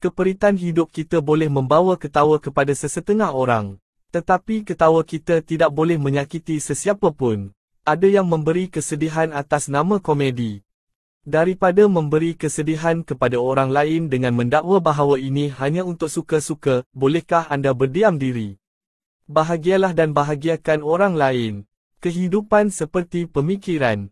keperitan hidup kita boleh membawa ketawa kepada sesetengah orang. Tetapi ketawa kita tidak boleh menyakiti sesiapa pun. Ada yang memberi kesedihan atas nama komedi. Daripada memberi kesedihan kepada orang lain dengan mendakwa bahawa ini hanya untuk suka-suka, bolehkah anda berdiam diri? Bahagialah dan bahagiakan orang lain. Kehidupan seperti pemikiran.